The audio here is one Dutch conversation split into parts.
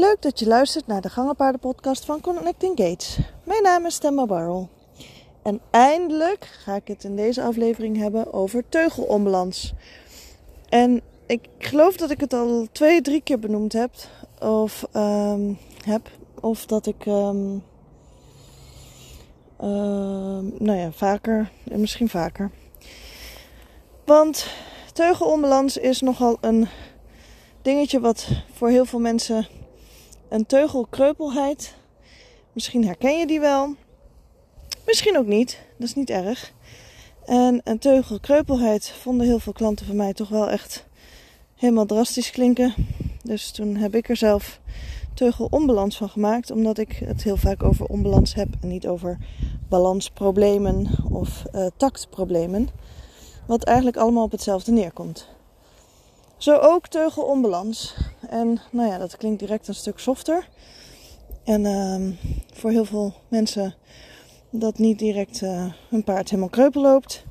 Leuk dat je luistert naar de Gangenpaardenpodcast van Connecting Gates. Mijn naam is Stemma Barrel. En eindelijk ga ik het in deze aflevering hebben over teugelonbalans. En ik geloof dat ik het al twee, drie keer benoemd heb. Of, um, heb, of dat ik... Um, nou ja, vaker. Misschien vaker. Want teugelonbalans is nogal een dingetje wat voor heel veel mensen een teugelkreupelheid. Misschien herken je die wel. Misschien ook niet. Dat is niet erg. En een teugelkreupelheid vonden heel veel klanten van mij toch wel echt helemaal drastisch klinken. Dus toen heb ik er zelf teugelonbalans van gemaakt. Omdat ik het heel vaak over onbalans heb en niet over balansproblemen of uh, tactproblemen. Wat eigenlijk allemaal op hetzelfde neerkomt. Zo ook teugelonbalans. En nou ja, dat klinkt direct een stuk softer. En uh, voor heel veel mensen dat niet direct uh, hun paard helemaal kreupel loopt.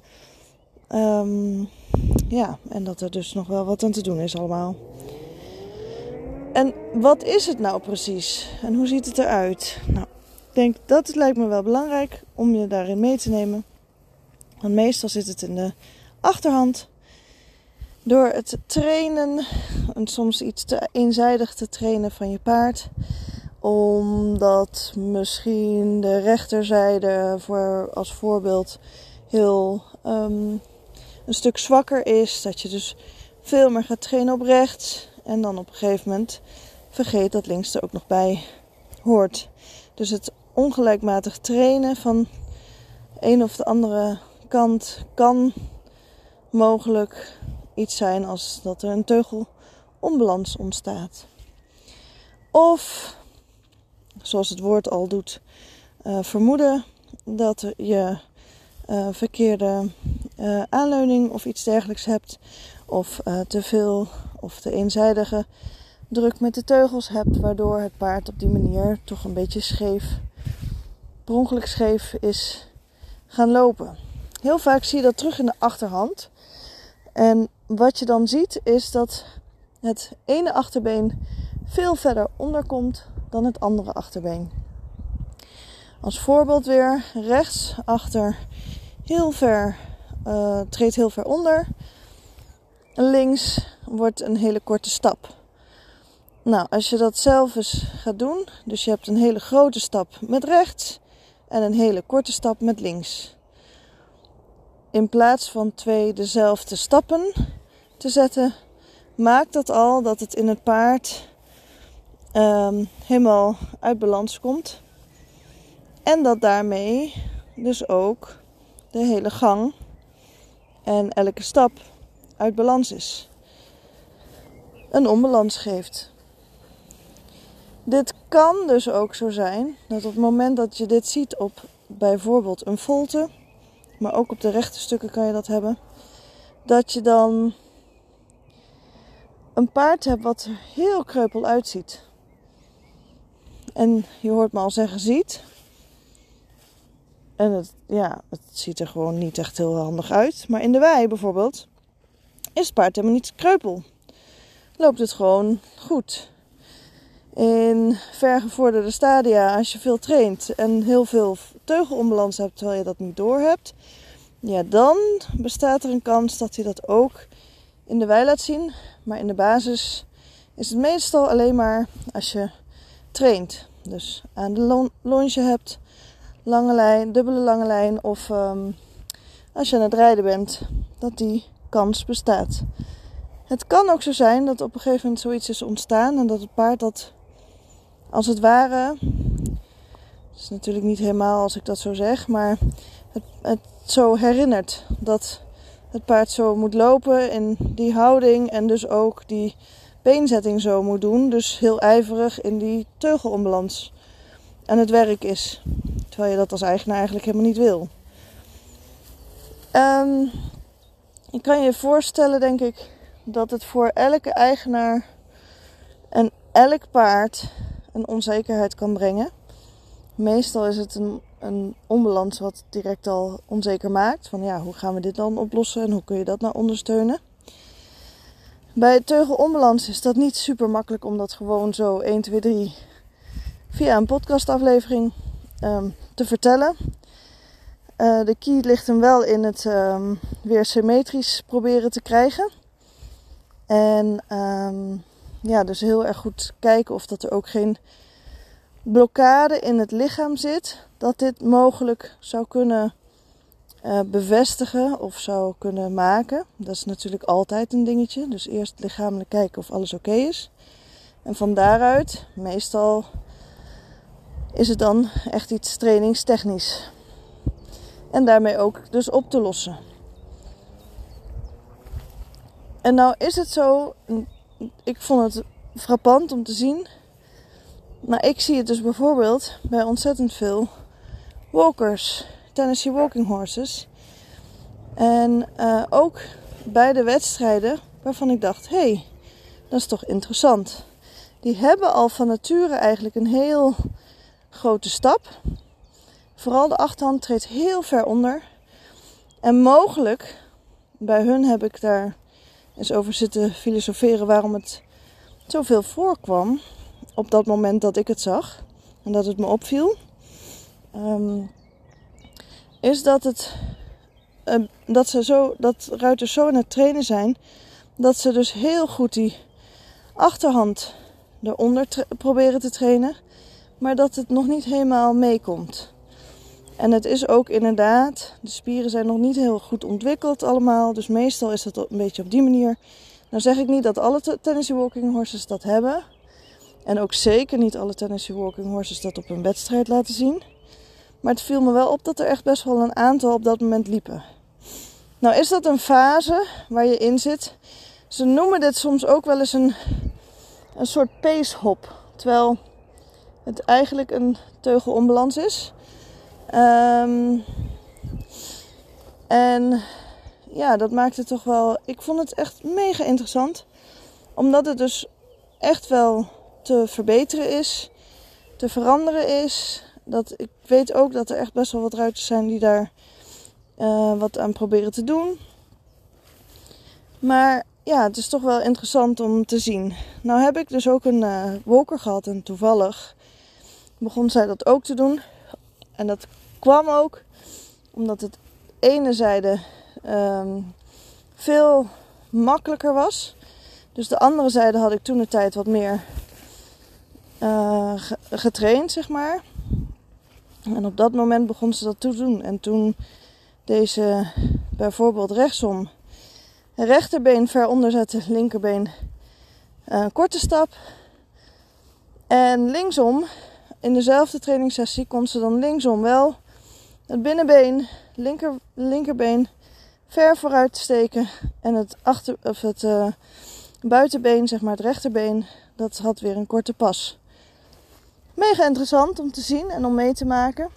Um, ja, en dat er dus nog wel wat aan te doen is allemaal. En wat is het nou precies? En hoe ziet het eruit? Nou, ik denk dat het lijkt me wel belangrijk om je daarin mee te nemen. Want meestal zit het in de achterhand. Door het trainen, en soms iets te eenzijdig te trainen van je paard, omdat misschien de rechterzijde voor, als voorbeeld heel um, een stuk zwakker is. Dat je dus veel meer gaat trainen op rechts. En dan op een gegeven moment vergeet dat links er ook nog bij hoort. Dus het ongelijkmatig trainen van een of de andere kant kan mogelijk iets zijn als dat er een teugelonbalans ontstaat. Of, zoals het woord al doet, uh, vermoeden dat je uh, verkeerde uh, aanleuning of iets dergelijks hebt. Of te veel of te eenzijdige druk met de teugels hebt, waardoor het paard op die manier toch een beetje scheef, per scheef is gaan lopen. Heel vaak zie je dat terug in de achterhand. En wat je dan ziet is dat het ene achterbeen veel verder onderkomt dan het andere achterbeen. Als voorbeeld weer rechts achter heel ver uh, treedt heel ver onder. Links wordt een hele korte stap. Nou, als je dat zelf eens gaat doen, dus je hebt een hele grote stap met rechts en een hele korte stap met links in plaats van twee dezelfde stappen te zetten, maakt dat al dat het in het paard um, helemaal uit balans komt. En dat daarmee dus ook de hele gang en elke stap uit balans is. Een onbalans geeft. Dit kan dus ook zo zijn dat op het moment dat je dit ziet op bijvoorbeeld een volte maar ook op de rechte stukken kan je dat hebben. Dat je dan een paard hebt wat er heel kreupel uitziet. En je hoort me al zeggen ziet. En het, ja, het ziet er gewoon niet echt heel handig uit. Maar in de wei bijvoorbeeld is het paard helemaal niet kreupel. Loopt het gewoon goed. In vergevorderde stadia, als je veel traint en heel veel teugelonbalans hebt terwijl je dat niet door hebt, ja, dan bestaat er een kans dat hij dat ook in de wei laat zien. Maar in de basis is het meestal alleen maar als je traint. Dus aan de longe hebt, lange lijn, dubbele lange lijn of um, als je aan het rijden bent, dat die kans bestaat. Het kan ook zo zijn dat op een gegeven moment zoiets is ontstaan en dat het paard dat als het ware, het is natuurlijk niet helemaal als ik dat zo zeg, maar het, het zo herinnert dat het paard zo moet lopen in die houding en dus ook die beenzetting zo moet doen. Dus heel ijverig in die teugelonbalans aan het werk is. Terwijl je dat als eigenaar eigenlijk helemaal niet wil. Um, je kan je voorstellen, denk ik, dat het voor elke eigenaar en elk paard onzekerheid kan brengen. Meestal is het een een onbalans wat direct al onzeker maakt. Van ja, hoe gaan we dit dan oplossen en hoe kun je dat nou ondersteunen? Bij teugelonbalans is dat niet super makkelijk om dat gewoon zo 1, 2, 3 via een podcastaflevering um, te vertellen. Uh, de key ligt hem wel in het um, weer symmetrisch proberen te krijgen. En um, ja, dus heel erg goed kijken of dat er ook geen blokkade in het lichaam zit. Dat dit mogelijk zou kunnen uh, bevestigen of zou kunnen maken. Dat is natuurlijk altijd een dingetje. Dus eerst lichamelijk kijken of alles oké is. En van daaruit, meestal is het dan echt iets trainingstechnisch. En daarmee ook dus op te lossen. En nou is het zo, ik vond het frappant om te zien. Maar ik zie het dus bijvoorbeeld bij ontzettend veel walkers, Tennessee walking horses. En uh, ook bij de wedstrijden waarvan ik dacht: hé, hey, dat is toch interessant. Die hebben al van nature eigenlijk een heel grote stap. Vooral de achterhand treedt heel ver onder. En mogelijk, bij hun heb ik daar eens over zitten filosoferen waarom het zoveel voorkwam op dat moment dat ik het zag en dat het me opviel. Um, is dat, het, uh, dat, ze zo, dat ruiters zo aan het trainen zijn dat ze dus heel goed die achterhand eronder proberen te trainen, maar dat het nog niet helemaal meekomt. En het is ook inderdaad, de spieren zijn nog niet heel goed ontwikkeld allemaal. Dus meestal is het een beetje op die manier. Nou zeg ik niet dat alle Tennessee Walking Horses dat hebben. En ook zeker niet alle Tennessee Walking Horses dat op een wedstrijd laten zien. Maar het viel me wel op dat er echt best wel een aantal op dat moment liepen. Nou is dat een fase waar je in zit. Ze noemen dit soms ook wel eens een, een soort pacehop. Terwijl het eigenlijk een teugelonbalans is. Um, en ja, dat maakte toch wel. Ik vond het echt mega interessant. Omdat het dus echt wel te verbeteren is, te veranderen is. Dat, ik weet ook dat er echt best wel wat ruiters zijn die daar uh, wat aan proberen te doen. Maar ja, het is toch wel interessant om te zien. Nou heb ik dus ook een uh, walker gehad en toevallig begon zij dat ook te doen. En dat kwam ook omdat het ene zijde um, veel makkelijker was. Dus de andere zijde had ik toen de tijd wat meer uh, getraind, zeg maar. En op dat moment begon ze dat te doen. En toen deze bijvoorbeeld rechtsom rechterbeen ver linkerbeen een uh, korte stap. En linksom, in dezelfde trainingssessie, kon ze dan linksom wel het binnenbeen, linker, linkerbeen ver vooruit steken. En het, achter, of het uh, buitenbeen, zeg maar het rechterbeen, dat had weer een korte pas. Mega interessant om te zien en om mee te maken.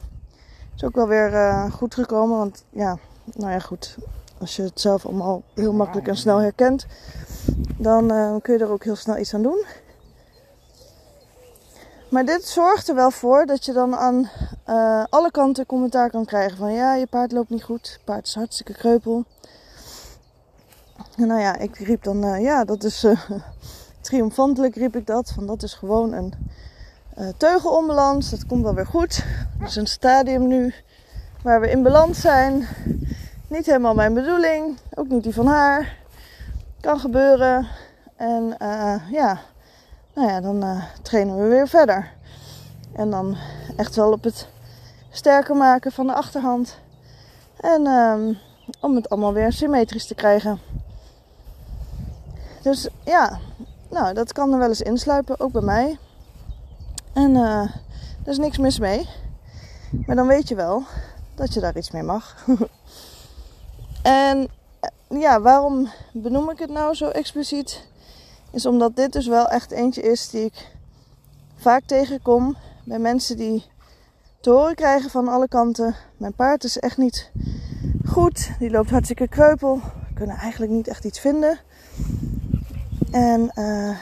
Is ook wel weer uh, goed gekomen, want ja, nou ja, goed. Als je het zelf allemaal heel makkelijk en snel herkent, dan uh, kun je er ook heel snel iets aan doen. Maar dit zorgt er wel voor dat je dan aan uh, alle kanten commentaar kan krijgen van ja, je paard loopt niet goed, paard is hartstikke kreupel. En nou ja, ik riep dan uh, ja, dat is uh, triomfantelijk riep ik dat, van dat is gewoon een teugelonbalans, dat komt wel weer goed. Het is een stadium nu waar we in balans zijn. Niet helemaal mijn bedoeling, ook niet die van haar. Kan gebeuren. En ja, nou ja, dan uh, trainen we weer verder. En dan echt wel op het sterker maken van de achterhand. En um, om het allemaal weer symmetrisch te krijgen. Dus ja, nou, dat kan er wel eens insluipen, ook bij mij. En uh, er is niks mis mee. Maar dan weet je wel dat je daar iets mee mag. en eh, ja, waarom benoem ik het nou zo expliciet? Is omdat dit dus wel echt eentje is die ik vaak tegenkom bij mensen die te horen krijgen van alle kanten: mijn paard is echt niet goed, die loopt hartstikke kreupel, kunnen eigenlijk niet echt iets vinden. En uh,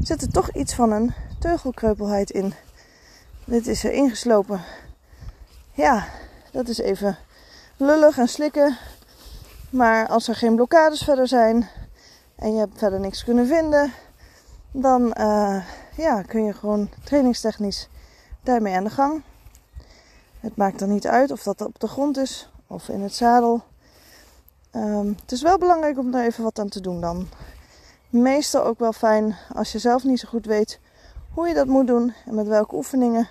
zit er toch iets van een teugelkreupelheid in. Dit is er ingeslopen. Ja, dat is even lullig en slikken. Maar als er geen blokkades verder zijn, en je hebt verder niks kunnen vinden, dan eh, ja, kun je gewoon trainingstechnisch daarmee aan de gang. Het maakt dan niet uit of dat op de grond is of in het zadel. Ehm, het is wel belangrijk om daar even wat aan te doen dan. Meestal ook wel fijn als je zelf niet zo goed weet hoe je dat moet doen en met welke oefeningen.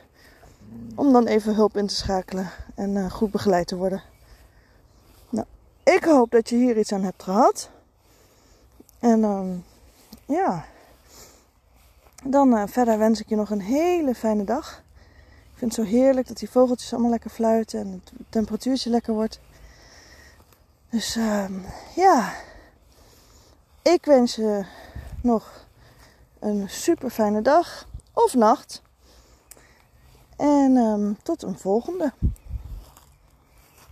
Om dan even hulp in te schakelen en uh, goed begeleid te worden. Nou, ik hoop dat je hier iets aan hebt gehad. En um, ja, dan uh, verder wens ik je nog een hele fijne dag. Ik vind het zo heerlijk dat die vogeltjes allemaal lekker fluiten en het temperatuurtje lekker wordt. Dus uh, ja, ik wens je nog een super fijne dag of nacht. En um, tot een volgende.